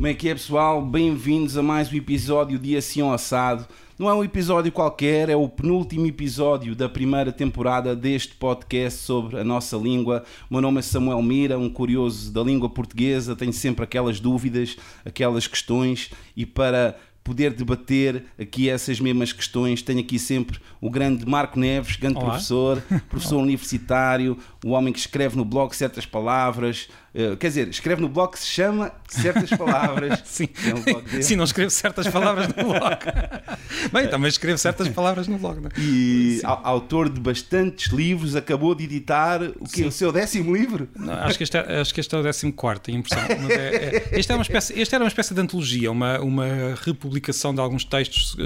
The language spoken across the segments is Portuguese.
Como é que é, pessoal? Bem-vindos a mais um episódio de Assim ao Assado. Não é um episódio qualquer, é o penúltimo episódio da primeira temporada deste podcast sobre a nossa língua. O meu nome é Samuel Mira, um curioso da língua portuguesa, tenho sempre aquelas dúvidas, aquelas questões e para poder debater aqui essas mesmas questões. Tenho aqui sempre o grande Marco Neves, grande Olá. professor, professor universitário, o homem que escreve no blog certas palavras. eh, quer dizer, escreve no blog que se chama certas palavras. Sim. É. Sim, não escrevo certas palavras no blog. Bem, também escrevo certas palavras no blog. Não? é? E au- autor de bastantes livros, acabou de editar o que o seu décimo livro. Não, acho, que este é, acho que este é o 14 em impressão. Mas é, é- este, é uma espécie, este era uma espécie de antologia, uma, uma republicação de alguns textos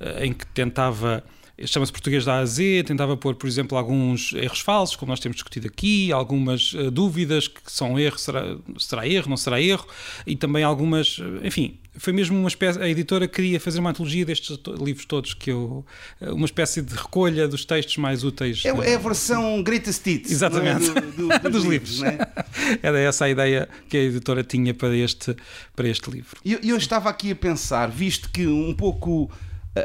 eh, em que tentava. Chama-se português da A a Z, tentava pôr, por exemplo, alguns erros falsos, como nós temos discutido aqui, algumas eh, dúvidas que são erro, será, será erro, não será erro, e também algumas, eh, enfim, foi mesmo uma espécie, a editora queria fazer uma antologia destes livros todos, que eu, eh, uma espécie de recolha dos textos mais úteis. É, é a versão Greatest Hits Exatamente. é? Do- do- Dos livros. não é? Era essa a ideia que a editora tinha para este, para este livro. E eu, eu estava aqui a pensar, visto que um pouco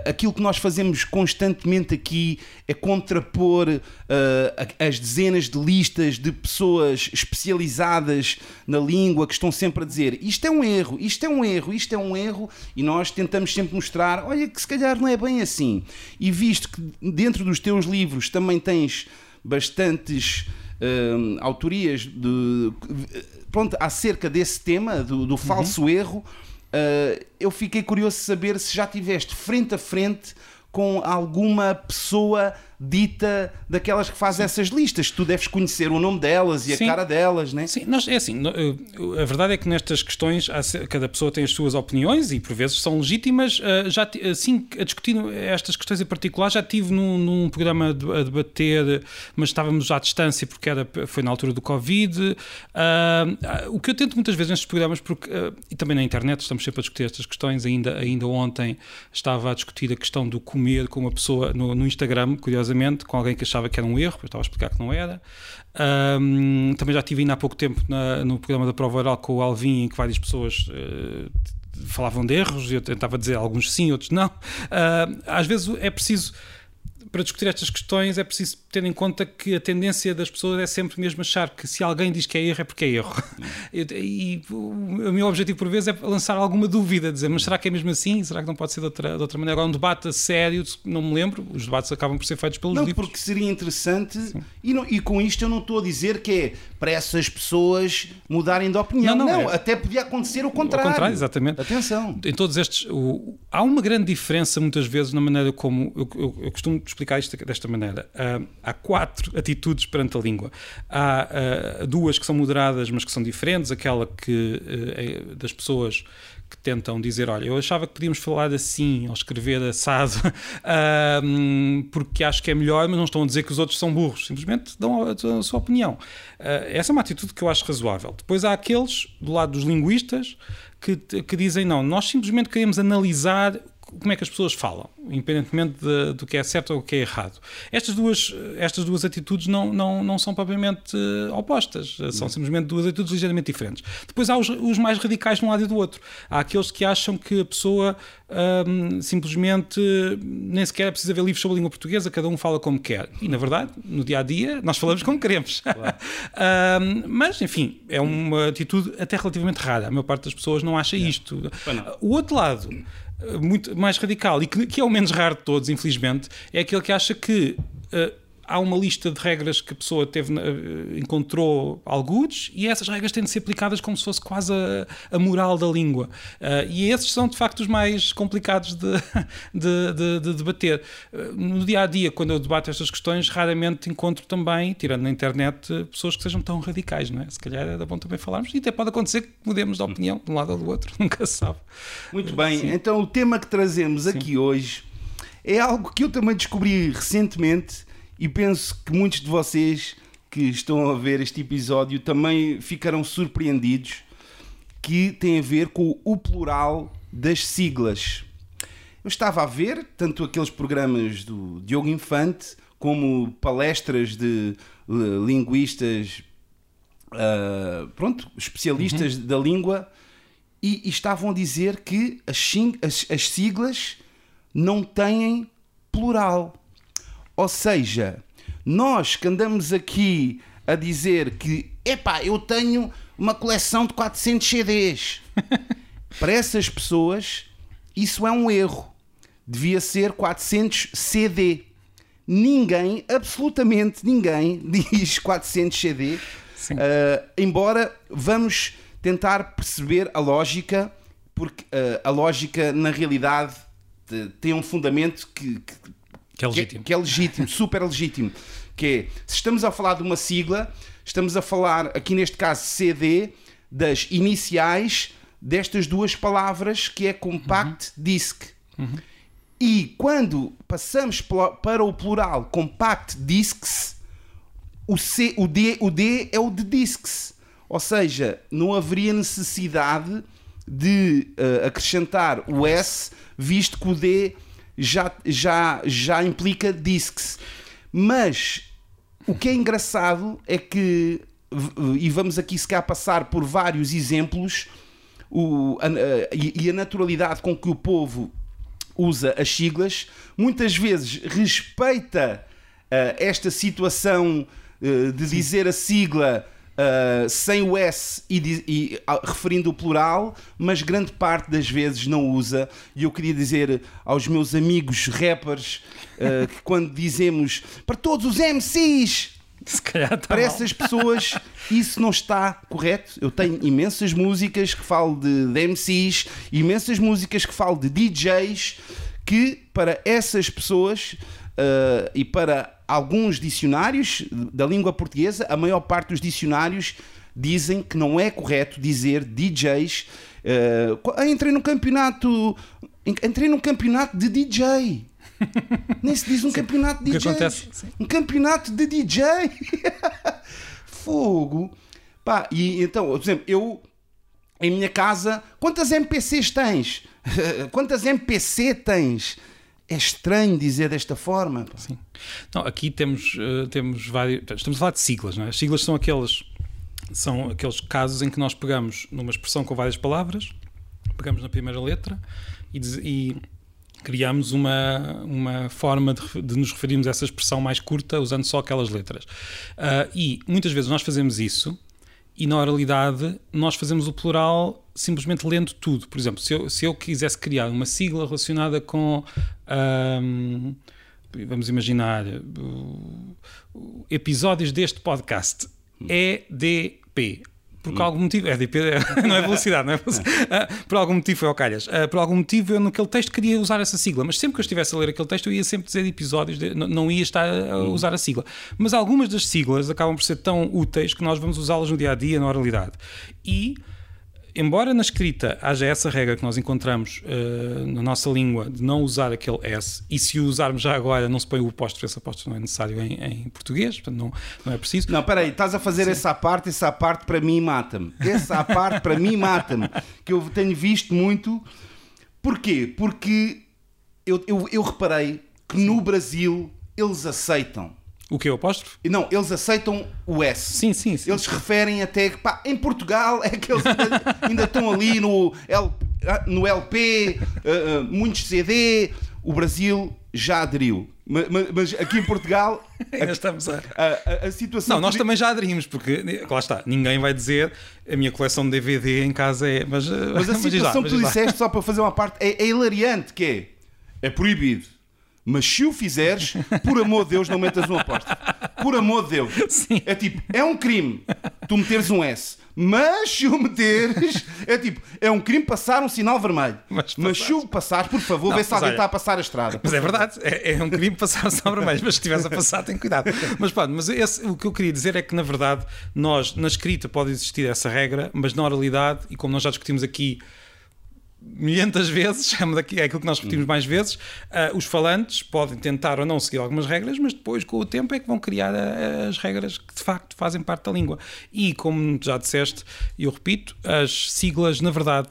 aquilo que nós fazemos constantemente aqui é contrapor a- as dezenas de listas de pessoas especializadas na língua que estão sempre a dizer isto é um erro, isto é um erro, isto é um erro, e nós tentamos sempre mostrar, olha que se calhar não é bem assim. E visto que dentro dos teus livros também tens bastantes hum, autorias de, pronto, acerca desse tema, do, do falso erro, uh, eu fiquei curioso de saber se já tiveste frente a frente com alguma pessoa dita daquelas que faz essas listas. Tu deves conhecer o nome delas e Sim. a cara delas, né? Sim, nós, é assim, a verdade é que nestas questões cada pessoa tem as suas opiniões e por vezes são legítimas. Eh, Já assim, a discutir estas questões em particular, já tive num, num programa a debater, mas estávamos à distância porque era, foi na altura do Covid. Ah, ah, o que eu tento muitas vezes nestes programas, porque, ah, e também na internet, estamos sempre a discutir estas questões. Ainda, ainda ontem estava a discutir a questão do comer com uma pessoa no, no Instagram, curiosamente, com alguém que achava que era um erro, eu estava a explicar que não era. Ahm, também já estive ainda há pouco tempo na- no programa da prova oral com o Alvin, em que várias pessoas eh, falavam de erros, e eu tentava dizer alguns sim, outros não. Ah, às vezes é preciso. Para discutir estas questões é preciso ter em conta que a tendência das pessoas é sempre mesmo achar que se alguém diz que é erro é porque é erro. E, e o o meu objetivo por vezes é lançar alguma dúvida, dizer mas será que é mesmo assim? Será que não pode ser de outra, de outra maneira? Agora um debate a sério, não me lembro, os debates acabam por ser feitos pelos Não, livros. porque seria interessante, e, não- e com isto eu não estou a dizer que é para essas pessoas mudarem de opinião. Não, Não, não, é- até podia acontecer o contrário. Ao contrário, exatamente. Atenção. Em todos estes, o- há uma grande diferença muitas vezes na maneira como eu, eu- eu costumo explicar isto desta maneira. Ah, há quatro atitudes perante a língua. Há ah, duas que são moderadas, mas que são diferentes. Aquela que eh, é das pessoas que tentam dizer, olha, eu achava que podíamos falar assim ou escrever assado hum, porque acho que é melhor, mas não estão a dizer que os outros são burros. Simplesmente dão a, a sua opinião. Ah, essa é uma atitude que eu acho razoável. Depois há aqueles, do lado dos linguistas, que, que dizem não, nós simplesmente queremos analisar como é que as pessoas falam, independentemente de- do que é certo ou o que é errado. Estas duas, estas duas atitudes não, não, não são propriamente eh, opostas, são simplesmente duas atitudes ligeiramente diferentes. Depois há os, os mais radicais de um lado e do outro. Há aqueles que acham que a pessoa hum, simplesmente nem sequer é preciso haver livros sobre a língua portuguesa, cada um fala como quer. E na verdade, no dia a dia, nós falamos como queremos. Hum, mas, enfim, é uma atitude até relativamente rara. A maior parte das pessoas não acha isto. Pois não. O outro lado, muito mais radical. E que, que é o menos raro de todos, infelizmente, é aquele que acha que eh, há uma lista de regras que a pessoa teve, eh, encontrou algures e essas regras têm de ser aplicadas como se fosse quase a, a moral da língua. Eh, e esses são de facto os mais complicados de, de, de- de debater. Eh, no dia a dia, quando eu debato estas questões, raramente encontro também, tirando na internet, pessoas que sejam tão radicais, não é? Se calhar era bom também falarmos e até pode acontecer que mudemos de opinião de um lado ou do outro, nunca se sabe. Muito bem, então o tema que trazemos aqui hoje é algo que eu também descobri recentemente e penso que muitos de vocês que estão a ver este episódio também ficarão surpreendidos que tem a ver com o plural das siglas. Eu estava a ver tanto aqueles programas do Diogo Infante como palestras de eh, linguistas, ah, pronto, especialistas da língua e, e estavam a dizer que as, as- as siglas não têm plural. Ou seja, nós que andamos aqui a dizer que, epá, eu tenho uma coleção de 400 CDs. Para essas pessoas, isso é um erro. Devia ser 400 CD. Ninguém, absolutamente ninguém, diz 400 CD. Uh, embora vamos tentar perceber a lógica, porque uh, a lógica, na realidade, te- tem um fundamento que, que- Que é que é, legítimo. que é legítimo, super legítimo. Que é, se estamos a falar de uma sigla, estamos a falar, aqui neste caso CD, das iniciais destas duas palavras, que é Compact Disc. E quando passamos para o plural Compact Discs, o, C, o, D, o D é o de discs. Ou seja, não haveria necessidade de eh, acrescentar o S, visto que o D já, já, já implica discs. Mas o que é engraçado é que, e vamos aqui se calhar passar por vários exemplos, o, a- a- e, a naturalidade com que o povo usa as siglas, muitas vezes respeita ah, esta situação ah, de dizer a sigla ah, sem o S e, e, ah, referindo o plural, mas grande parte das vezes não usa. E eu queria dizer aos meus amigos rappers ah, que quando dizemos para todos os MCs está para mal. essas pessoas isso não está correto. Eu tenho imensas músicas que falo de, de MCs, imensas músicas que falo de DJs, que para essas pessoas e para alguns dicionários da língua portuguesa, a maior parte dos dicionários dizem que não é correto dizer DJs. ah, "Ah, entrei no campeonato. Entrei num campeonato de DJ. Nem se diz um campeonato de DJ. acontece, sim. Um campeonato de DJ. Fogo. Pá, e então, por exemplo, eu em minha casa, quantas MPCs tens? quantas MPC tens? É estranho dizer desta forma. Sim. Não, aqui temos, eh, temos vários. Estamos a falar de siglas, não é? As siglas são aqueles, são aqueles casos em que nós pegamos numa expressão com várias palavras, pegamos na primeira letra e, e criamos uma, uma forma de, de nos referirmos a essa expressão mais curta usando só aquelas letras. Ah, e muitas vezes nós fazemos isso e na oralidade nós fazemos o plural simplesmente lendo tudo. Por exemplo, se eu, se eu quisesse criar uma sigla relacionada com. ahm, vamos imaginar. o- episódios deste podcast. EDP. Por algum motivo, EDP não é velocidade, não é velocidade. Ah, por algum motivo foi ao calhas. Ah, por algum motivo eu naquele texto queria usar essa sigla, mas sempre que eu estivesse a ler aquele texto eu ia sempre dizer episódios, de- não- não ia estar a usar a sigla. Mas algumas das siglas acabam por ser tão úteis que nós vamos usá-las no dia a dia, na oralidade. E embora na escrita haja essa regra que nós encontramos eh, na nossa língua de não usar aquele S, e se o usarmos já agora não se põe o apóstrofe, esse apóstrofe não é necessário em, em português, portanto não, não é preciso. Não, peraí, estás a fazer essa parte, essa parte para mim mata-me. Essa parte para mim mata-me. Que eu tenho visto muito. Porquê? Porque eu, eu, eu reparei que no Brasil eles aceitam. O que é o apóstrofe? Não, eles aceitam o S. Sim, sim, sim. Eles referem até que pá, em Portugal é que eles ainda, ainda estão ali no, L, no LP, uh, uh, muitos CD. O Brasil já aderiu. Ma- ma- Mas, aqui em Portugal Ainda estamos a... a, a- a situação. Não, nós também já aderimos, porque lá está, ninguém vai dizer a minha coleção de DVD em casa é. Mas, eh, Mas a lá, situação que mas tu diz lá. disseste, só para fazer uma parte, é, é hilariante, que é, é proibido. Mas se o fizeres, por amor de Deus, não metas um apóstolo. Por amor de Deus. Sim. É tipo, é um crime tu meteres um S. Mas se o meteres, é tipo, é um crime passar um sinal vermelho. Mas Mas, se o passares, por favor, Não, vê se alguém olha- está a passar a estrada. Mas é verdade, é, é um crime passar o sinal vermelho, mas se estivesse a passar, tem cuidado. Mas pronto, mas esse- o que eu queria dizer é que, na verdade, nós, na escrita pode existir essa regra, mas na oralidade, e como nós já discutimos aqui milhentas vezes, é é aquilo que nós repetimos mais vezes, ah, os falantes podem tentar ou não seguir algumas regras, mas depois, com o tempo, é que vão criar ah, as regras que de facto fazem parte da língua. E, como já disseste, e eu repito, as siglas, na verdade,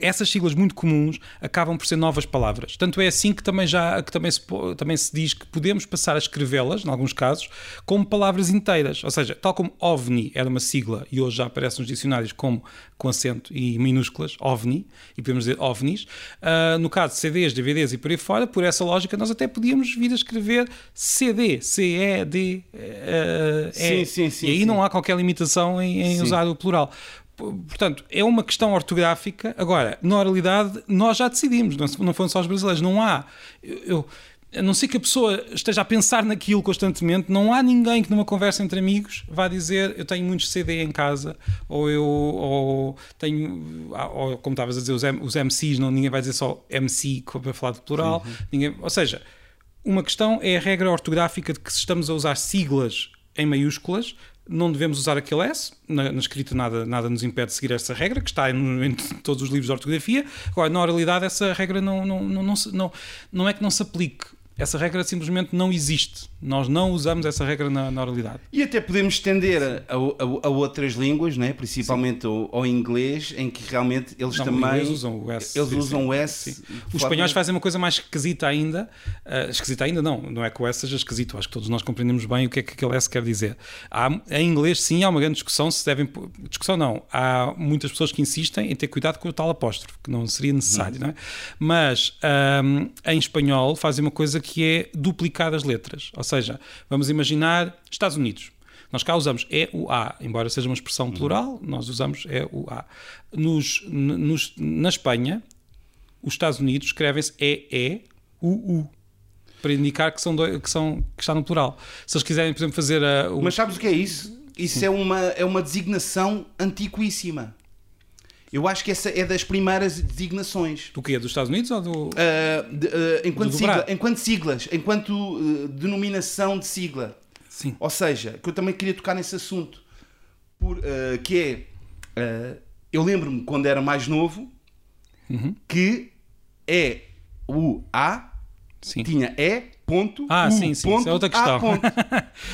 essas siglas muito comuns acabam por ser novas palavras. Tanto é assim que também já que também se, também se diz que podemos passar a escrevê-las, em alguns casos, como palavras inteiras. Ou seja, tal como OVNI era uma sigla e hoje já aparece nos dicionários como com acento e minúsculas, OVNI, e podemos dizer OVNIs. Uh, no caso de CDs, DVDs e por aí fora, por essa lógica, nós até podíamos vir a escrever CD, C-E-D. Uh, sim, sim, sim, e aí não há qualquer limitação em, em usar o plural. Portanto, é uma questão ortográfica. Agora, na oralidade, nós já decidimos, não foram só os brasileiros, não há. Eu, a não ser que a pessoa esteja a pensar naquilo constantemente, não há ninguém que numa conversa entre amigos vá dizer eu tenho muitos CD em casa, ou eu ou tenho, ou, como estavas a dizer, os, M, os MCs, não, ninguém vai dizer só MC para falar de plural. Uhum. Ninguém, ou seja, uma questão é a regra ortográfica de que se estamos a usar siglas em maiúsculas, não devemos usar aquele S, na, na, escrita nada, nada nos impede de seguir essa regra, que está em, em, todos os livros de ortografia. Agora, na oralidade, essa regra não, não, não, não, não, não é que não se aplique, essa regra simplesmente não existe. Nós não usamos essa regra na, na oralidade. E até podemos estender a, a, a outras línguas, né? principalmente ao, ao, inglês, em que realmente eles não, também. Eles usam o S. Eles sim, usam sim. o S. Os espanhóis fazem uma coisa mais esquisita ainda. Uh, esquisita ainda não, não é que o S seja esquisito. Acho que todos nós compreendemos bem o que é que aquele S quer dizer. Há, em inglês, sim, há uma grande discussão se devem. Discussão não. Há muitas pessoas que insistem em ter cuidado com o tal apóstrofe, que não seria necessário, hum. não é? Mas um, em espanhol fazem uma coisa que é duplicar as letras. Ou seja, vamos imaginar Estados Unidos. Nós cá usamos EUA, embora seja uma expressão plural, nós usamos EUA. Nos, nos, na Espanha, os Estados Unidos escrevem-se EEUU para indicar que, são, que, são, que está no plural. Se eles quiserem, por exemplo, fazer a. O... Mas sabes o que é isso? Isso é uma, é uma designação antiquíssima. Eu acho que essa é das primeiras designações. Do quê? Dos Estados Unidos ou do. Uh, de, uh, enquanto, do sigla, enquanto siglas, enquanto uh, denominação de sigla. Sim. Ou seja, que eu também queria tocar nesse assunto. Por, que é. eu lembro-me quando era mais novo uhum. que é o A sim. tinha E ponto. Ah, U, sim, sim. Ponto, Isso é outra questão.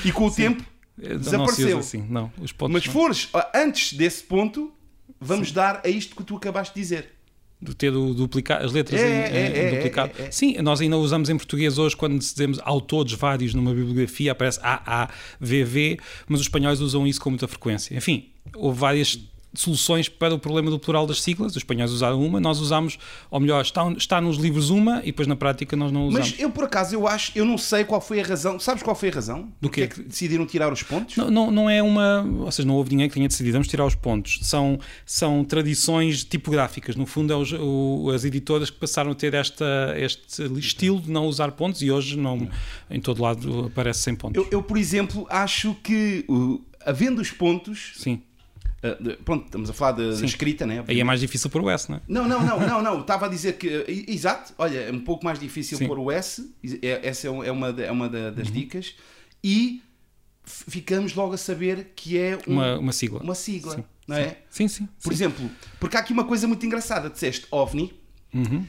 e com o tempo desapareceu. Não assim. não, os pontos Mas não. fores antes desse ponto vamos Sim. dar a isto que tu acabaste de dizer. Do ter o duplicar, as letras é, em, é, em duplicado. É, Sim, nós ainda usamos em português hoje quando dizemos autores vários numa bibliografia, aparece AAVV, mas os espanhóis usam isso com muita frequência. Enfim, houve várias soluções para o problema do plural das siglas. Os espanhóis usaram uma, nós usamos, ou melhor, está, está nos livros uma e depois na prática nós não usamos. Mas eu por acaso eu acho, eu não sei qual foi a razão. Sabes qual foi a razão? Do quê? É que decidiram tirar os pontos? Não, não, não, é uma, ou seja, não houve ninguém que tenha decidido vamos tirar os pontos. São, são tradições tipográficas. No fundo, é os, o, as editoras que passaram a ter esta, este estilo de não usar pontos e hoje não, em todo lado aparece sem pontos. Eu, eu por exemplo, acho que havendo os pontos, sim Uh, pronto, estamos a falar da escrita, né? Aí é mais difícil pôr o S, não é? Não, não, não, não, não. Estava a dizer que. Exato, olha, é um pouco mais difícil Sim. pôr o S, é, essa é uma, é uma das uhum. dicas, e ficamos logo a saber que é um, uma, uma sigla. Uma sigla, sim. não é? Sim, sim. Por exemplo, porque há aqui uma coisa muito engraçada: disseste OVNI. Uhum.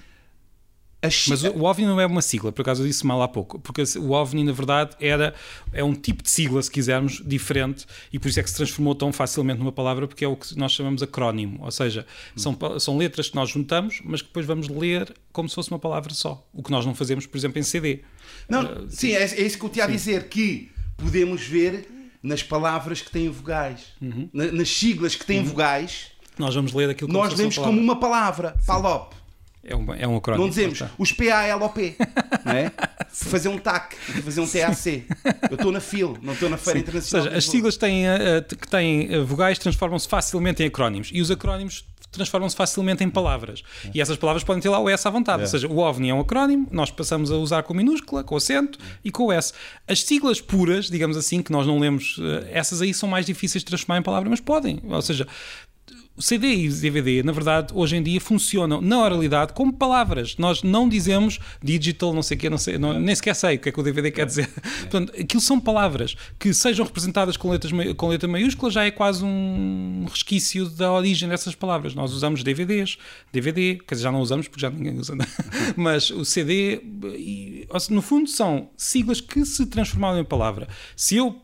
Mas o OVNI não é uma sigla, por acaso eu disse mal há pouco, porque o OVNI na verdade era, é um tipo de sigla, se quisermos, diferente, e por isso é que se transformou tão facilmente numa palavra, porque é o que nós chamamos acrónimo, ou seja, são, são letras que nós juntamos, mas que depois vamos ler como se fosse uma palavra só, o que nós não fazemos, por exemplo, em CD. Não, uh, sim, é, é, isso que eu tinha a dizer, que podemos ver nas palavras que têm vogais, uhum. nas siglas que têm uhum. vogais, nós vamos ler aquilo como Nós lemos como uma palavra, PALOP. É um, é um acrónimo. Não dizemos os PALOP, não é? fazer um TAC, fazer um TAC. Eu estou na FIL, não estou na Feira Sim. Internacional. Ou seja, as siglas têm, uh, que têm uh, vogais transformam-se facilmente em acrónimos e os acrónimos transformam-se facilmente em palavras. É. E essas palavras podem ter lá o S à vontade. É. Ou seja, o OVNI é um acrónimo, nós passamos a usar com minúscula, com acento e com o S. As siglas puras, digamos assim, que nós não lemos, essas aí são mais difíceis de transformar em palavras, mas podem. Ou seja, o CD e o DVD, na verdade, hoje em dia funcionam na oralidade como palavras. Nós não dizemos digital, não sei o quê, não sei, não, nem sequer sei o que é que o DVD quer dizer. Portanto, aquilo são palavras que sejam representadas com, letras, com letra maiúscula já é quase um resquício da origem dessas palavras. Nós usamos DVDs, DVD, quer dizer, já não usamos porque já ninguém usa, mas o CD, no fundo, são siglas que se transformaram em palavra. Se eu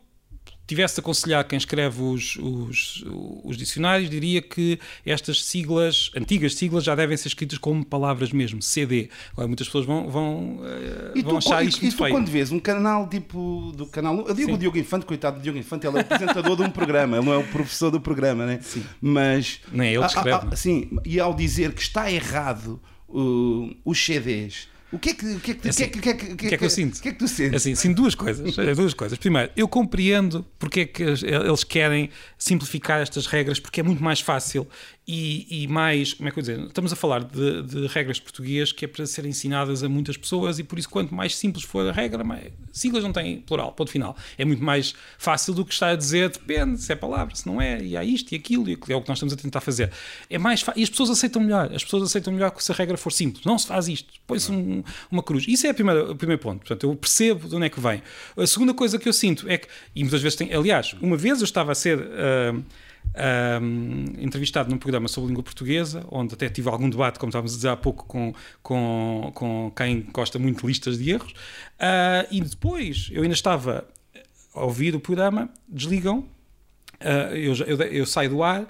tivesse de aconselhar quem escreve os, os, os, dicionários, diria que estas siglas, antigas siglas, já devem ser escritas como palavras mesmo, CD. Agora, muitas pessoas vão, vão, e vão tu, achar e, isto e tu feio. quando vês um canal tipo do canal. Eu digo Sim. o Diogo Infante, coitado do Diogo Infante, ele é apresentador de um programa, ele não é o professor do programa, né? Sim. Mas. Nem é ele que escreve, ah, sim, e ao dizer que está errado uh, os CDs. O que é que, o que, é que, É assim, o que, é que, o que, é que, o que é que eu sinto? O que é que tu sentes? Assim, sim, duas coisas. É, duas coisas. Primeiro, eu compreendo porque é que eles querem simplificar estas regras, porque é muito mais fácil e, e mais. Como é que eu dizer? Estamos a falar de, de regras portuguesas que é para serem ensinadas a muitas pessoas e por isso, quanto mais simples for a regra, mais. Siglas não têm plural, ponto final. É muito mais fácil do que estar a dizer, depende se é palavra, se não é, e há isto e aquilo, e é o que nós estamos a tentar fazer. É mais E as pessoas aceitam melhor. As pessoas aceitam melhor que se a regra for simples. Não se faz isto. Põe-se um- uma cruz. Isso é primeira- o primeiro ponto. Portanto, eu percebo de onde é que vem. A segunda coisa que eu sinto é que, e muitas vezes tem, aliás, uma vez eu estava a ser. ah, ah, entrevistado num programa sobre língua portuguesa, onde até tive algum debate, como estávamos a dizer há pouco, com, com, com quem gosta muito de listas de erros. Ah, e depois eu ainda estava a ouvir o programa, desligam, ah, eu, eu, eu saio do ar,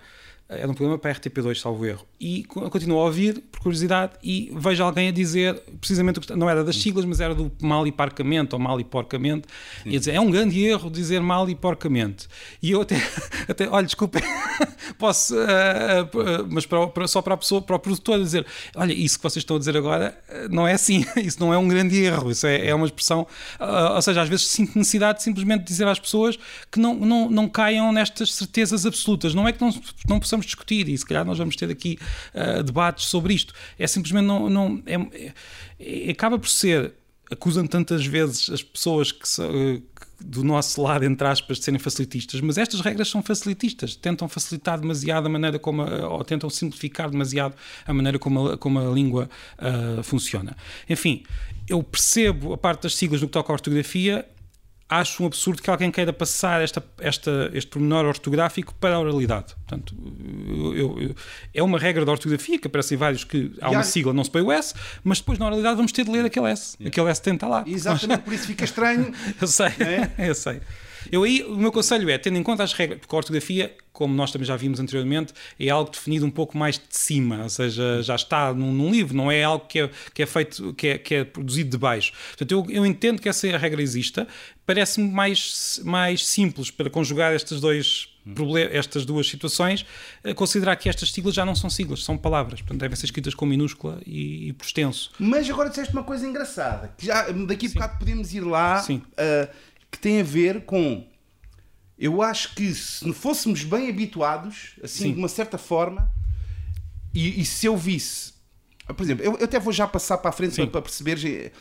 era um programa para a RTP2, salvo erro, e co- continuo a ouvir, por curiosidade, e vejo alguém a dizer, precisamente, não era das siglas, mas era do mal e parcamente, ou mal e porcamente, e a dizer, é um grande erro dizer mal e porcamente. E eu até, até olha, desculpem, posso, ah, ah, mas para, para- só para a pessoa, para o produtor dizer, olha, isso que vocês estão a dizer agora não é assim, isso não é um grande erro, isso é, é uma expressão, ah, ou seja, às vezes sinto necessidade de simplesmente dizer às pessoas que não, não, não caiam nestas certezas absolutas, não é que não, não possamos discutir, e se calhar nós vamos ter aqui ah, debates sobre isto, é simplesmente não, não é- é- acaba por ser acusam tantas vezes as pessoas que, são, eh, que do nosso lado, entre aspas, de serem facilitistas, mas estas regras são facilitistas, tentam facilitar demasiado a maneira como, a, ou tentam simplificar demasiado a maneira como a, como a língua ah, funciona. Enfim, eu percebo a parte das siglas no que toca à ortografia, acho um absurdo que alguém queira passar esta, esta, este pormenor ortográfico para a oralidade. Portanto, eu- eu- é uma regra da ortografia que aparece em vários que há uma sigla, não se põe o S, mas depois na oralidade vamos ter de ler aquele S. Aquele S tem de estar lá. Exatamente, por isso fica estranho. Eu sei, É? eu sei. Eu aí, o meu conselho é, tendo em conta as regras, porque a ortografia, como nós também já vimos anteriormente, é algo definido um pouco mais de cima, ou seja, já está num, num livro, não é algo que é, que é feito, que é, que é produzido de baixo. Portanto, eu, eu entendo que essa regra exista, parece-me mais, mais simples para conjugar estes dois estas duas situações, eh, considerar que estas siglas já não são siglas, são palavras, portanto devem ser escritas com minúscula e, e por extenso. Mas agora disseste uma coisa engraçada, que já daqui a bocado podemos ir lá, Sim. ah, que tem a ver com. Eu acho que se fôssemos bem habituados, assim, Sim. de uma certa forma, e, e se eu visse. ah, Por exemplo, eu, eu até vou já passar para a frente para, para perceber. eh,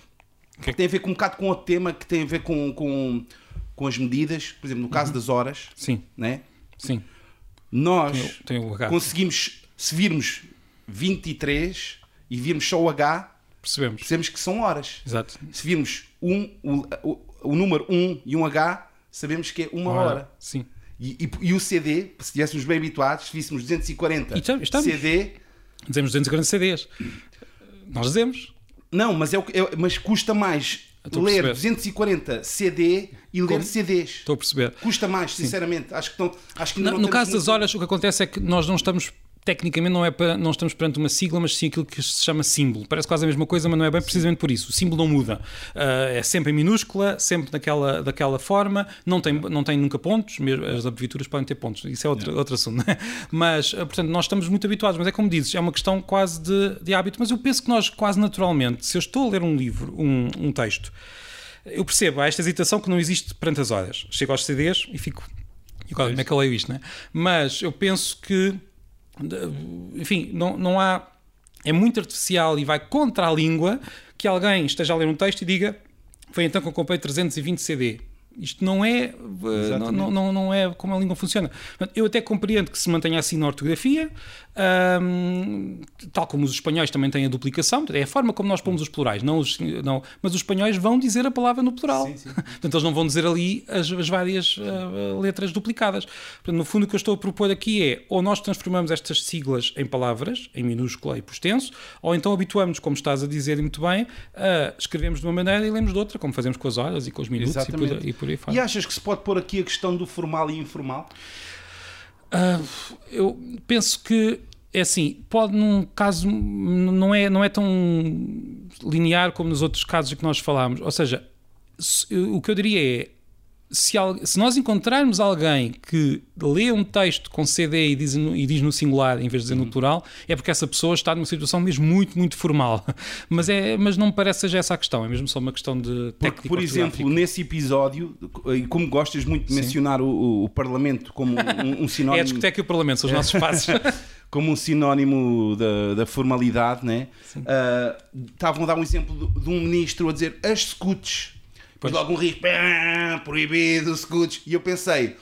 Que- Tem a ver com um bocado com outro tema que tem a ver com, com, com as medidas, por exemplo, no caso das horas, Sim, né? sim. nós Tem o- tem o conseguimos, se virmos 23 e virmos só o H, Percebemos. percebemos que são horas. Exato. Se virmos um, o, o, número 1 e um H, sabemos que é uma hora. Sim. E, e- e o CD, se estivéssemos bem habituados, se víssemos 240 E estamos-. CD, Dizemos 240 CDs. Nós dizemos. não, mas, é, o é- mas custa mais ler perceber. 240 CD e ler Como? CDs. Estou a perceber. Custa mais, sinceramente. Acho que, não, acho que No, não no caso das muito- horas, o que acontece é que nós não estamos. Tecnicamente não, é para, não estamos perante uma sigla, mas sim aquilo que se chama símbolo. Parece quase a mesma coisa, mas não é bem precisamente por isso. O símbolo não muda. Ah, é sempre em minúscula, sempre daquela, daquela forma, não tem, não tem nunca pontos, mesmo as abreviaturas podem ter pontos, isso é outro, outro assunto. Não é? Mas, ah, portanto, nós estamos muito habituados, mas é como dizes, é uma questão quase de, de hábito. Mas eu penso que nós, quase naturalmente, se eu estou a ler um livro, um, um texto, eu percebo, há esta hesitação que não existe perante as horas. Chego aos CDs e fico. E agora, como é que eu leio isto, né? Mas eu penso que, enfim, não, não há. É muito artificial e vai contra a língua que alguém esteja a ler um texto e diga foi então que eu comprei 320 CD. Isto não é, eh, não, não, não, é como a língua funciona. Eu até compreendo que se mantenha assim na ortografia, ahm, tal como os espanhóis também têm a duplicação, é a forma como nós pomos os plurais, não os, não, mas os espanhóis vão dizer a palavra no plural. Sim, sim. Portanto, eles não vão dizer ali as, as várias ah, letras duplicadas. Portanto, no fundo, o que eu estou a propor aqui é ou nós transformamos estas siglas em palavras, em minúscula e por extenso, ou então habituamos, como estás a dizer muito bem, a escrevemos de uma maneira e lemos de outra, como fazemos com as horas e com os minutos e por, e por aí fora. E achas que se pode pôr aqui a questão do formal e informal? Uh, eu penso que é assim, pode num caso não é, não é tão linear como nos outros casos que nós falámos. Ou seja, o que eu diria é se, se, nós encontrarmos alguém que lê um texto com CD e diz, e diz no singular em vez de dizer no uhum. plural, é porque essa pessoa está numa situação mesmo muito, muito formal. Mas, é, mas não me parece seja essa a questão, é mesmo só uma questão de técnica. Por exemplo, nesse episódio, e como gostas muito de Sim. mencionar o, o, Parlamento como um, um sinónimo. é a discoteca e o Parlamento, são os nossos espaços. como um sinónimo da, da formalidade, né? Uh, estavam a dar um exemplo de, de um ministro a dizer as scouts depois logo um risco, proibido, scoots. E eu pensei,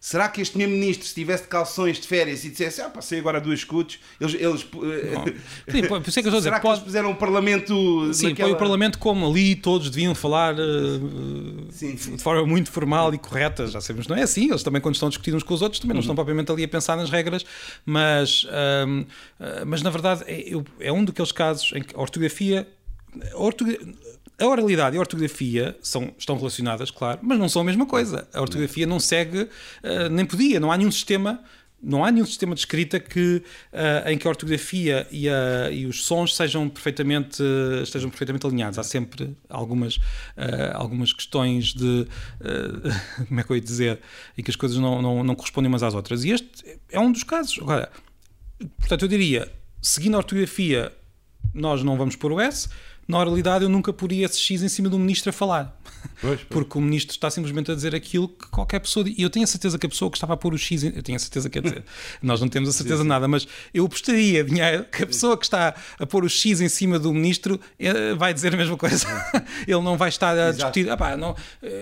será que este mesmo ministro, se tivesse de calções de férias e dissesse, ah, passei agora duas scoots, eles. eles Sim, por isso é que eu estou a dizer, será pode... que eles fizeram um parlamento. Sim, naquela... foi o parlamento como ali todos deviam falar uh, sim, sim. de forma muito formal e correta, já sabemos, não é assim. Eles também, quando estão discutindo uns com os outros, também não estão uhum. propriamente ali a pensar nas regras, mas, uh, mas na verdade é, é um daqueles casos em que a ortografia. A ortografia a oralidade e a ortografia são, estão relacionadas, claro, mas não são a mesma coisa. A ortografia não segue, uh, nem podia, não há nenhum sistema. Não há nenhum sistema de escrita que, uh, em que a ortografia e, a, e os sons sejam perfeitamente, uh, estejam perfeitamente alinhados. Há sempre algumas, algumas questões de. como é que eu ia dizer? Em que as coisas não, não, não correspondem umas às outras. E este é um dos casos. Agora, portanto, eu diria, seguindo a ortografia, nós não vamos pôr o S na oralidade eu nunca poria esse X em cima do ministro a falar. Pois, pois. Porque o ministro está simplesmente a dizer aquilo que qualquer pessoa. E eu tenho a certeza que a pessoa que estava a pôr o X. Em, eu tenho a certeza, quer dizer, nós não temos a certeza de nada, mas eu apostaria dinheiro que a pessoa que está a pôr o X em cima do ministro eh, vai dizer a mesma coisa. ele não vai estar a Exato. discutir. Ah, pá, não,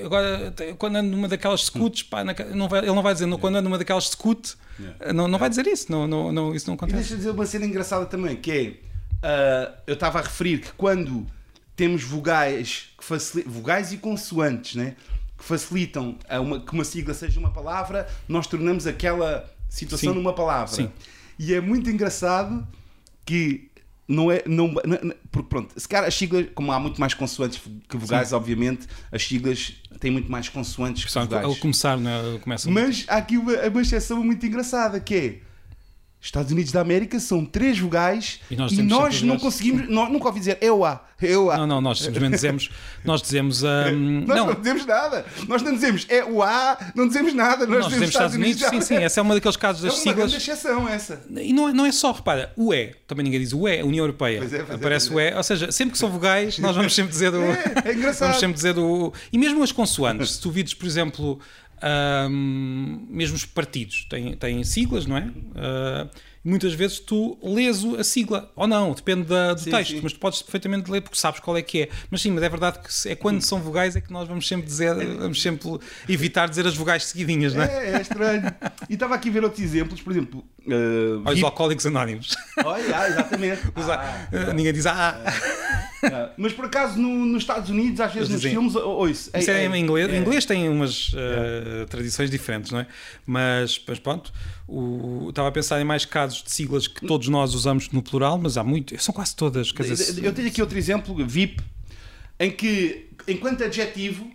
agora, quando ando numa daquelas scoots, pá, não vai, ele não vai dizer, não, quando ando numa daquelas scoot, yeah. não, não vai dizer isso. Não, não, não, isso não acontece. E deixa dizer uma cena engraçada também, que é Uh, eu estava a referir que quando temos vogais, que facil... vogais e consoantes, né? que facilitam a uma, que uma sigla seja uma palavra, nós tornamos aquela situação Sim. numa palavra. Sim. E é muito engraçado que não é. Não, não, porque pronto, se calhar as siglas, como há muito mais consoantes que vogais, Sim. obviamente, as siglas têm muito mais consoantes que vogais. Ao começar, né? Começa Mas há aqui uma, uma exceção muito engraçada que é Estados Unidos da América são três vogais e nós, e nós não conseguimos, nós, nunca ouvi dizer eu a, eu a. Não, não, nós simplesmente dizemos, nós dizemos, um, nós não. não. dizemos nada, nós não dizemos é o A, não dizemos nada, nós, nós dizemos Estados Unidos. Unidos sim, sim, essa é uma daqueles casos das é uma siglas. É exceção essa. E não é, não é só, repara, o E, também ninguém diz o E, União Europeia. Pois é, pois é, Aparece é, o E, ou seja, sempre que são vogais, nós vamos sempre dizer do. É, é engraçado. Vamos sempre dizer do. E mesmo as consoantes, se tu vides, por exemplo, um, mesmo os partidos têm, têm siglas, não é? Uh, muitas vezes tu lês a sigla, ou não, depende da, do sim, texto, sim. mas tu podes perfeitamente ler porque sabes qual é que é. Mas sim, mas é verdade que é quando são vogais é que nós vamos sempre dizer, vamos sempre evitar dizer as vogais seguidinhas, não é? É, é estranho. E estava aqui a ver outros exemplos, por exemplo. Uh, Olha os alcoólicos anónimos. Olha, ah, exatamente. Ah, ah, ninguém diz ah. ah. Mas por acaso no, nos Estados Unidos, às vezes nos filmes, ou isso. Isso é, é, em inglês. É. Inglês tem umas uh, tradições diferentes, não é? Mas, mas pronto, o, estava a pensar em mais casos de siglas que todos nós usamos no plural, mas há muito, são quase todas. Quer dizer, eu tenho aqui outro exemplo, VIP, em que, enquanto adjetivo,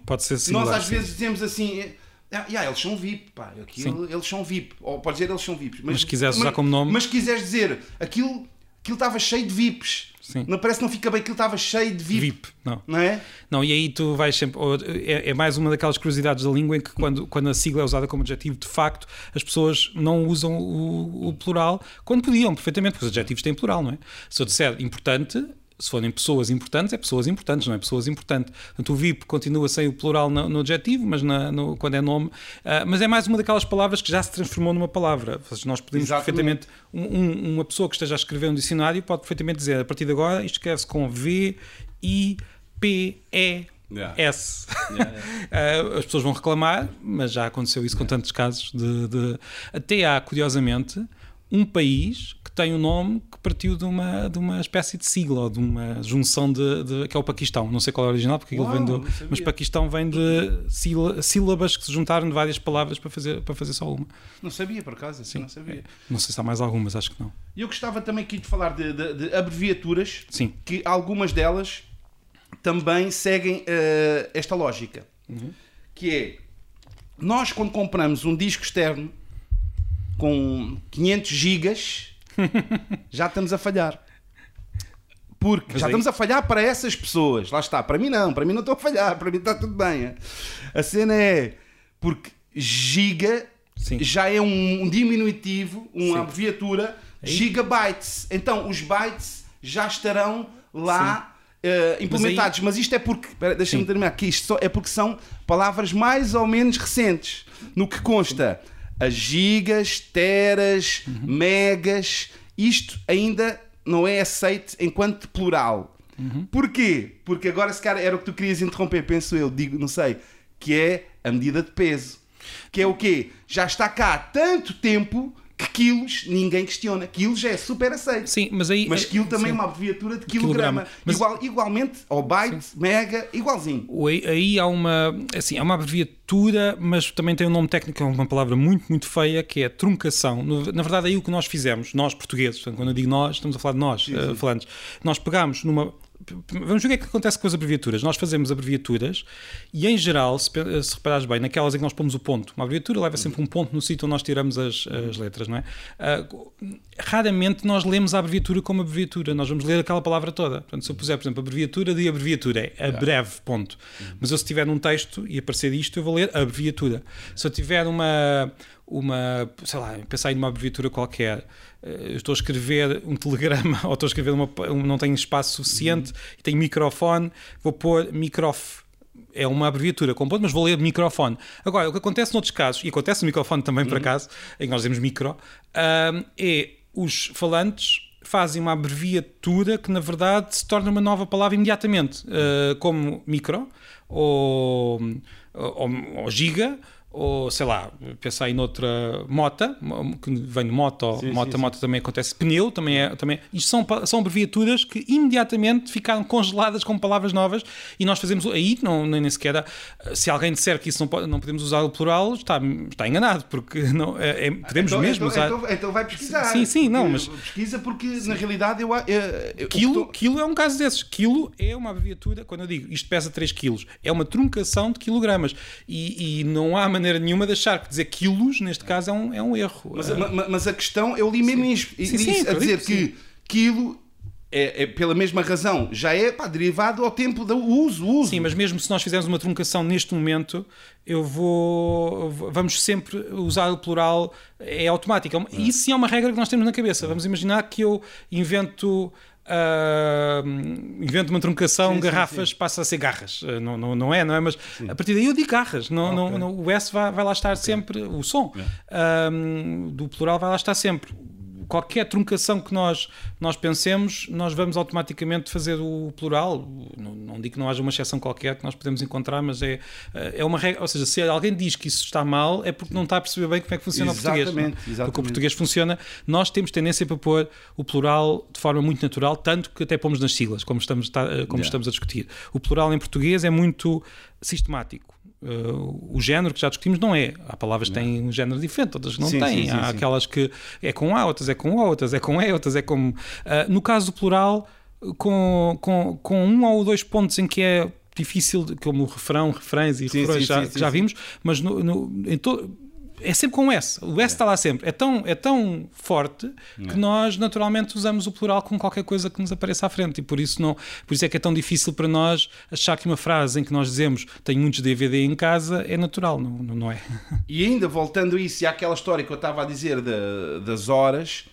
nós às vezes dizemos assim. Ah, yeah, eles são VIP, pá, aquilo, eles são VIP, ou pode dizer eles são VIPs, mas, mas quiseres usar como nome, mas quiseres dizer aquilo, aquilo estava cheio de VIPs, Sim. Não parece que não fica bem, aquilo estava cheio de VIP. VIP, não. Não é? Não, e aí tu vais sempre. É, é, mais uma daquelas curiosidades da língua em que, quando, quando a sigla é usada como adjetivo, de facto, as pessoas não usam o, o plural quando podiam, perfeitamente, porque os adjetivos têm plural, não é? Se eu disser importante, se forem pessoas importantes, é pessoas importantes, não é pessoas importantes. Portanto, o VIP continua sem o plural no, no adjetivo, mas na, no, quando é nome. Uh, mas é mais uma daquelas palavras que já se transformou numa palavra. Nós podemos Exatamente. perfeitamente. Um, uma pessoa que esteja a escrever um dicionário pode perfeitamente dizer a partir de agora isto escreve-se com V, I, P, E. Yeah. S. Yeah, yeah. as pessoas vão reclamar, mas já aconteceu isso com tantos casos. De, de... Até há, curiosamente, um país que tem um nome que partiu de uma, de uma espécie de sigla ou de uma junção de, de que é o Paquistão. Não sei qual é o original, porque Uau, vem do, mas Paquistão vem de sílabas que se juntaram de várias palavras para fazer, para fazer só uma. Não sabia, por acaso, assim, Sim. não sabia. Não sei se há mais algumas, acho que não. E eu gostava também aqui de falar de, de, de, abreviaturas, Sim. que algumas delas também seguem uh, esta lógica. Uhum. que é nós quando compramos um disco externo com 500 gigas já estamos a falhar. Porque Mas já aí- estamos a falhar para essas pessoas. Lá está. Para mim não. Para mim não estou a falhar. Para mim está tudo bem. A cena é porque giga Sim. já é um diminutivo, uma Sim. abreviatura Aí- gigabytes. Então os bytes já estarão lá eh, implementados. Mas, isto é porque, deixa-me Sim. terminar, que isto só é porque são palavras mais ou menos recentes. No que consta as gigas, teras, Uhum. megas, isto ainda não é aceito enquanto plural. Uhum. Porquê? Porque agora, se calhar, era o que tu querias interromper, penso eu, digo, não sei, que é a medida de peso. Que é o quê? Já está cá há tanto tempo que quilos ninguém questiona. Quilos é super aceito. Sim, mas aí. Mas quilo também sim. é uma abreviatura de Quilograma. quilograma. Mas- Igual, igualmente, ao byte, mega, igualzinho. Aí, aí há uma, assim, há uma abreviatura, mas também tem um nome técnico, é uma palavra muito, muito feia, que é truncação. Na verdade, aí o que nós fizemos, nós portugueses, portanto, quando eu digo nós, estamos a falar de nós, eh, falantes, nós pegámos numa. Vamos ver o que é que acontece com as abreviaturas. Nós fazemos abreviaturas e, em geral, se, se reparares bem, naquelas em que nós pomos o ponto, uma abreviatura leva sempre um ponto no sítio onde nós tiramos as, as letras, não é? Ah, raramente nós lemos a abreviatura como abreviatura, nós vamos ler aquela palavra toda. Portanto, se eu puser, por exemplo, abreviatura de abreviatura, é a breve, ponto. Mas eu, se tiver num texto e aparecer isto, eu vou ler abreviatura. Se eu tiver uma, uma sei lá, pensar em uma abreviatura qualquer, eh, eu estou a escrever um telegrama ou estou a escrever uma, um- não tenho espaço suficiente e tenho microfone, vou pôr microf é uma abreviatura com ponto, mas vou ler microfone. Agora, o que acontece noutros casos, e acontece no microfone também, por acaso, em que nós dizemos micro, ahm, é os falantes fazem uma abreviatura que, na verdade, se torna uma nova palavra imediatamente, ah, como micro, ou, ou, ou giga, ou sei lá, pensar em outra mota, que vem de moto, Sim, mota, sim, sim. mota também acontece, pneu também é. Também, isto são, são abreviaturas que imediatamente ficaram congeladas com palavras novas e nós fazemos aí, não, nem sequer. Se alguém disser que isso não, não podemos usar o plural, está, está enganado, porque não, é- é- podemos então, mesmo então, usar. então, então vai pesquisar. Sim, sim, não, mas- Pesquisa porque, na realidade, eu... eu, eu Quilo, quilo é um caso desses. Quilo é uma abreviatura, quando eu digo isto pesa 3 quilos, é uma truncação de quilogramas. E, e não há maneira nenhuma de achar que dizer quilos, neste caso, é um, é um erro. Mas, Ah, ma- mas a questão, eu li mesmo Sim, sim, isso, a dizer acredito, que quilo é, é pela mesma razão, já é pá, derivado ao tempo do uso, uso. Sim, mas mesmo se nós fizermos uma truncação neste momento, eu vou. Vamos sempre usar o plural, é automático. É uma- Isso sim é uma regra que nós temos na cabeça. Vamos imaginar que eu invento. Ah, invento uma truncação, Sim, sim, garrafas passa a ser garras. Ah, Não, não, não é, não é? Mas a partir daí eu digo garras. Não, não, Ok. não- o S vai, vai lá estar sempre, o som ah, do plural vai lá estar sempre qualquer truncação que nós, nós pensemos, nós vamos automaticamente fazer o plural. Não, não digo que não haja uma exceção qualquer que nós podemos encontrar, mas é, é uma regra. Ou seja, se alguém diz que isso está mal, é porque não está a perceber bem como é que funciona o português. é? Exatamente, Porque o exatamente. português funciona. Nós temos tendência para pôr o plural de forma muito natural, tanto que até pomos nas siglas, como estamos, tá- como Yeah. estamos a discutir. O plural em português é muito sistemático. Uh, o género que já discutimos não é. Há palavras que têm um género diferente, outras não Sim, têm. sim, sim, Há aquelas que é com A, outras é com O, outras é com E, outras é com. Uh, no caso do plural, com, com, com um ou dois pontos em que é difícil, como o refrão, refrões e refrões já, já vimos, mas no, no- em to- é sempre com S. O S está lá sempre. É tão, é tão forte que nós naturalmente usamos o plural com qualquer coisa que nos apareça à frente e por isso, não, por isso é que é tão difícil para nós achar que uma frase em que nós dizemos tenho muitos DVD em casa é natural, não, não, é? E ainda voltando a isso e àquela história que eu estava a dizer da- das horas,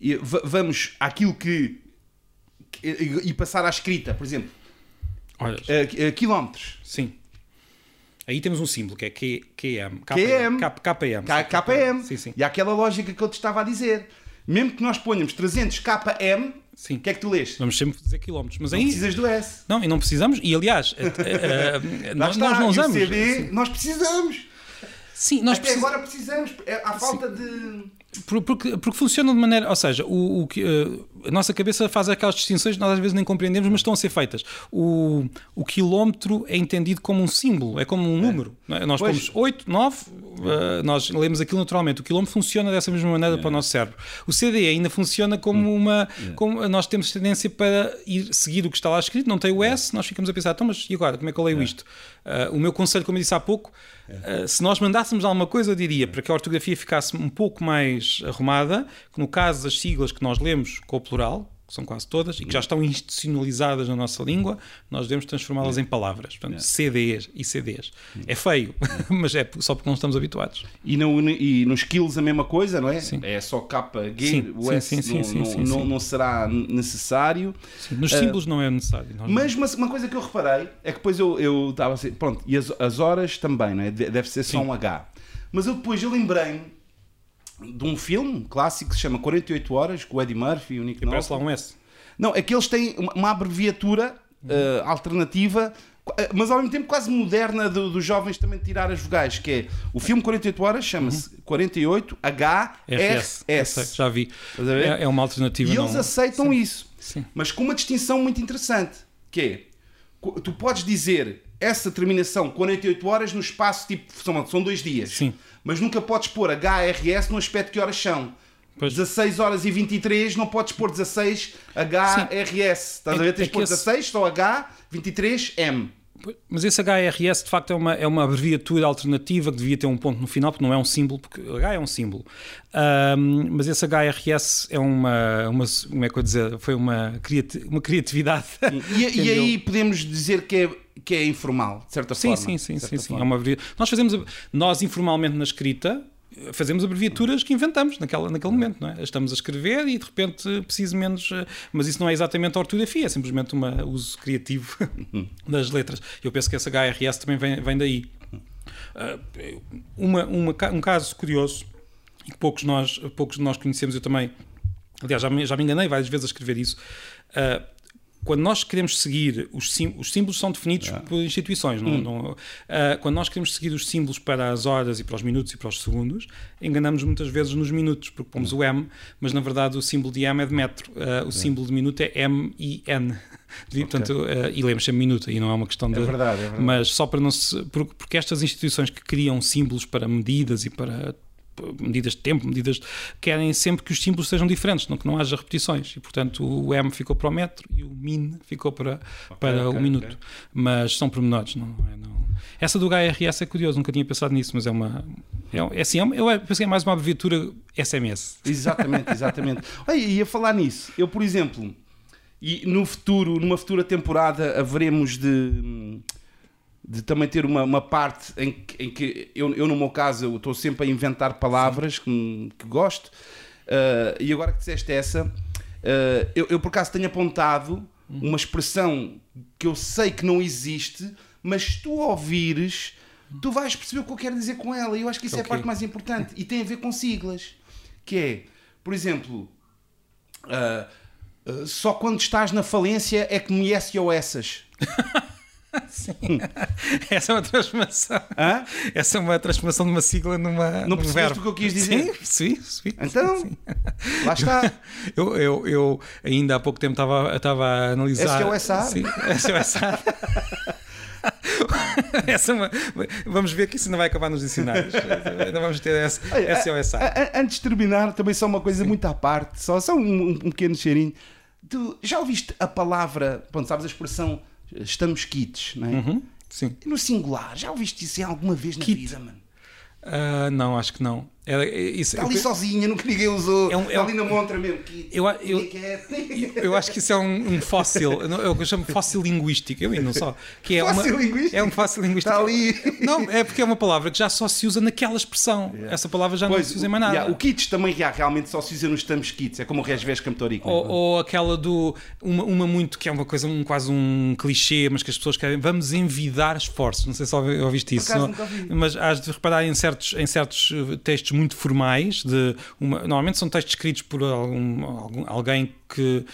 e va- vamos àquilo que. e passar à escrita, por exemplo, Olha, eh, eh, quilómetros. sim. Aí temos um símbolo que é Q, QM. KM. KM. Sim, sim. E há aquela lógica que eu te estava a dizer. Mesmo que nós ponhamos 300 KM, Sim. o que é que tu lês? Vamos sempre dizer quilómetros, mas Não aí... precisas do S. Não, e não precisamos, e aliás, eh, eh, Lá nós, está. nós não usamos. CD, nós precisamos. Sim, nós Até precisamos. agora precisamos. É, Há falta de. Por- Porque, porque funciona de maneira. Ou seja, o, o que, eh, a nossa cabeça faz aquelas distinções que nós às vezes nem compreendemos, mas estão a ser feitas. O, o quilómetro é entendido como um símbolo, é como um número. É? Nós Pois. pomos 8, 9, uh, nós lemos aquilo naturalmente. O quilómetro funciona dessa mesma maneira para o nosso cérebro. O CD ainda funciona como uma. Como, nós temos tendência para ir seguir o que está lá escrito, não tem o S, nós ficamos a pensar, então, mas e agora? Como é que eu leio isto? Uh, o meu conselho, como eu disse há pouco, uh, se nós mandássemos alguma coisa, eu diria para que a ortografia ficasse um pouco mais arrumada, que no caso das siglas que nós lemos com o plural, que são quase todas, e que já estão institucionalizadas na nossa língua, nós devemos transformá-las em palavras. Portanto, CDs e CDs. É feio, mas é só porque não estamos habituados. E, no, e nos skills a mesma coisa, não é? Sim. É só capa G, Sim, o S sim, sim, não, sim, não, sim, não, sim. não será necessário. Nos símbolos não é necessário. Mas uma, uma coisa que eu reparei é que depois eu eu estava assim, pronto, e as, as horas também, não é? De- Deve ser só um H. Mas eu depois eu lembrei-me de um filme clássico que se chama 48 Horas, com o Eddie Murphy e o Nick Parece Nolte. lá um S. Não, é que eles têm uma, abreviatura eh, alternativa, eh, mas ao mesmo tempo quase moderna do- dos jovens também tirar as vogais, que é o filme 48 Horas chama-se 48 H RS. R Eu sei, S. Já vi. É, é uma alternativa. E eles não... aceitam isso. Sim. Mas com uma distinção muito interessante, que é, tu podes dizer essa terminação 48 horas no espaço, tipo, são, são dois dias. Sim. Mas nunca podes pôr HRS no aspecto que horas são. Pois. 16 horas e 23, não podes pôr 16 HRS. Estás a É- ver? Tens é de pôr que esse- 16, só H, 23, M. Mas esse HRS de facto é uma, é uma abreviatura alternativa que devia ter um ponto no final, porque não é um símbolo, porque H é um símbolo. Ahm, mas esse HRS é uma, uma como é que eu ia dizer, foi uma, criati uma criatividade. E, e aí podemos dizer que é, que é informal, de certa Sim, forma. sim, sim, sim, sim. É uma Nós fazemos, nós informalmente na escrita, eh, fazemos abreviaturas que inventamos naquela, naquele momento, não é? Estamos a escrever e de repente preciso menos, eh, mas isso não é exatamente a ortografia, é simplesmente um uso criativo das letras. Eu penso que esse HRS também vem, vem daí. Ah, uma, uma um caso curioso e que poucos nós, poucos de nós conhecemos, eu também, aliás, já me, já me enganei várias vezes a escrever isso. Quando nós queremos seguir os, sim, os símbolos são definidos por instituições. Não, não- ah, quando nós queremos seguir os símbolos para as horas e para os minutos e para os segundos, enganamos muitas vezes nos minutos, porque pomos o M, mas na verdade o símbolo de M é de metro. Ah, o símbolo de minuto é M-I-N. Portanto, ah, e lemos sempre minuto, e não é uma questão de. É verdade, é verdade. Mas só para não se. por- Porque estas instituições que criam símbolos para medidas e para medidas de tempo, medidas de- querem sempre que os símbolos sejam diferentes, não que não haja repetições. E portanto o M ficou para o metro e o min ficou para, para ok, o minuto. ok. Mas são pormenores, não é? Não. Essa do HRS é curioso, nunca tinha pensado nisso, mas é uma. É, é assim, é uma- eu penso que é mais uma abreviatura SMS. Exatamente, exatamente. Olha, e a falar nisso, eu, por exemplo, e no futuro, numa futura temporada, haveremos de, de também ter uma, uma parte em que, em que eu, eu, no meu caso, eu estou sempre a inventar palavras que, que gosto. Ah, e agora que disseste essa, ah, eu, eu por acaso tenho apontado uma expressão que eu sei que não existe, mas se tu ouvires, tu vais perceber o que eu quero dizer com ela. E eu acho que isso é a parte mais importante. E tem a ver com siglas. Que é, por exemplo, ah, só quando estás na falência é que me SOSs. Essa é uma transformação. Hã? Essa é uma transformação de uma sigla numa. Não num percebeste verbo. o que eu quis dizer? Sim, percebi, percebi. Então, lá está. Eu, eu, eu ainda há pouco tempo estava, estava a analisar. SOSA? Sim, SOSA. Essa é uma, vamos ver que isso não vai acabar nos dicionários. Ainda vamos ter essa, Olha, SOSA. a- a- Antes de terminar, também só uma coisa muito à parte, só, só um, um pequeno cheirinho. Tu já ouviste a palavra, pronto, sabes a expressão estamos quites, não é? Uhum, sim. No singular, já ouviste isso alguma vez na Kit. vida, mano? Ah, não, acho que não. Era, isso, Está ali eu, sozinha, nunca ninguém usou. É um- é Está um- ali na montra mesmo. Kit. Eu- eu- eu acho que isso é um, um fóssil, não, eu chamo fóssil linguístico, eu não só. Que é Fóssil uma, linguístico? É um fóssil linguístico. Está ali. Não, é porque é uma palavra que já só se usa naquela expressão. Essa palavra já não se usa em mais nada. yeah, o kits também yeah, realmente só se usa nos estamos kits. É como o Resves Camtorico. Ou, ou aquela do. Uma, uma muito que é uma coisa, um, quase um clichê, mas que as pessoas querem. Vamos envidar esforços. Não sei se ouvi- ouviste isso. não- mas has de reparar em certos, em certos eh, textos muito formais. De uma, normalmente são textos escritos por algum, algum- alguém que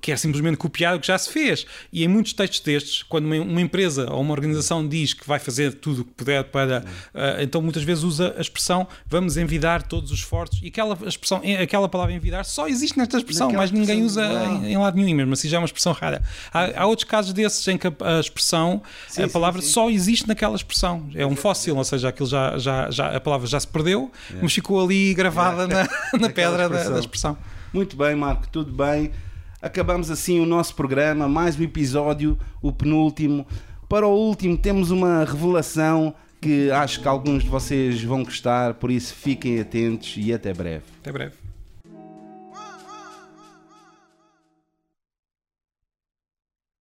quer simplesmente copiar o que já se fez. E em muitos textos destes, quando uma, empresa ou uma organização diz que vai fazer tudo o que puder para. Uh, então muitas vezes usa a expressão vamos envidar todos os esforços. E aquela, expressão, aquela palavra envidar só existe nesta expressão, mas ninguém usa em, em, lado nenhum, mesmo assim já é uma expressão rara. Há, há outros casos desses em que a, a expressão, sim, a palavra sim, sim. só existe naquela expressão. É um fóssil, ou seja, aquilo já, já, já, a palavra já se perdeu, é. mas ficou ali gravada é. na, na pedra expressão. Da, da expressão. Muito bem, Marco, tudo bem. Acabamos assim o nosso programa, mais um episódio, o penúltimo. Para o último, temos uma revelação que acho que alguns de vocês vão gostar, por isso fiquem atentos e até breve. Até breve.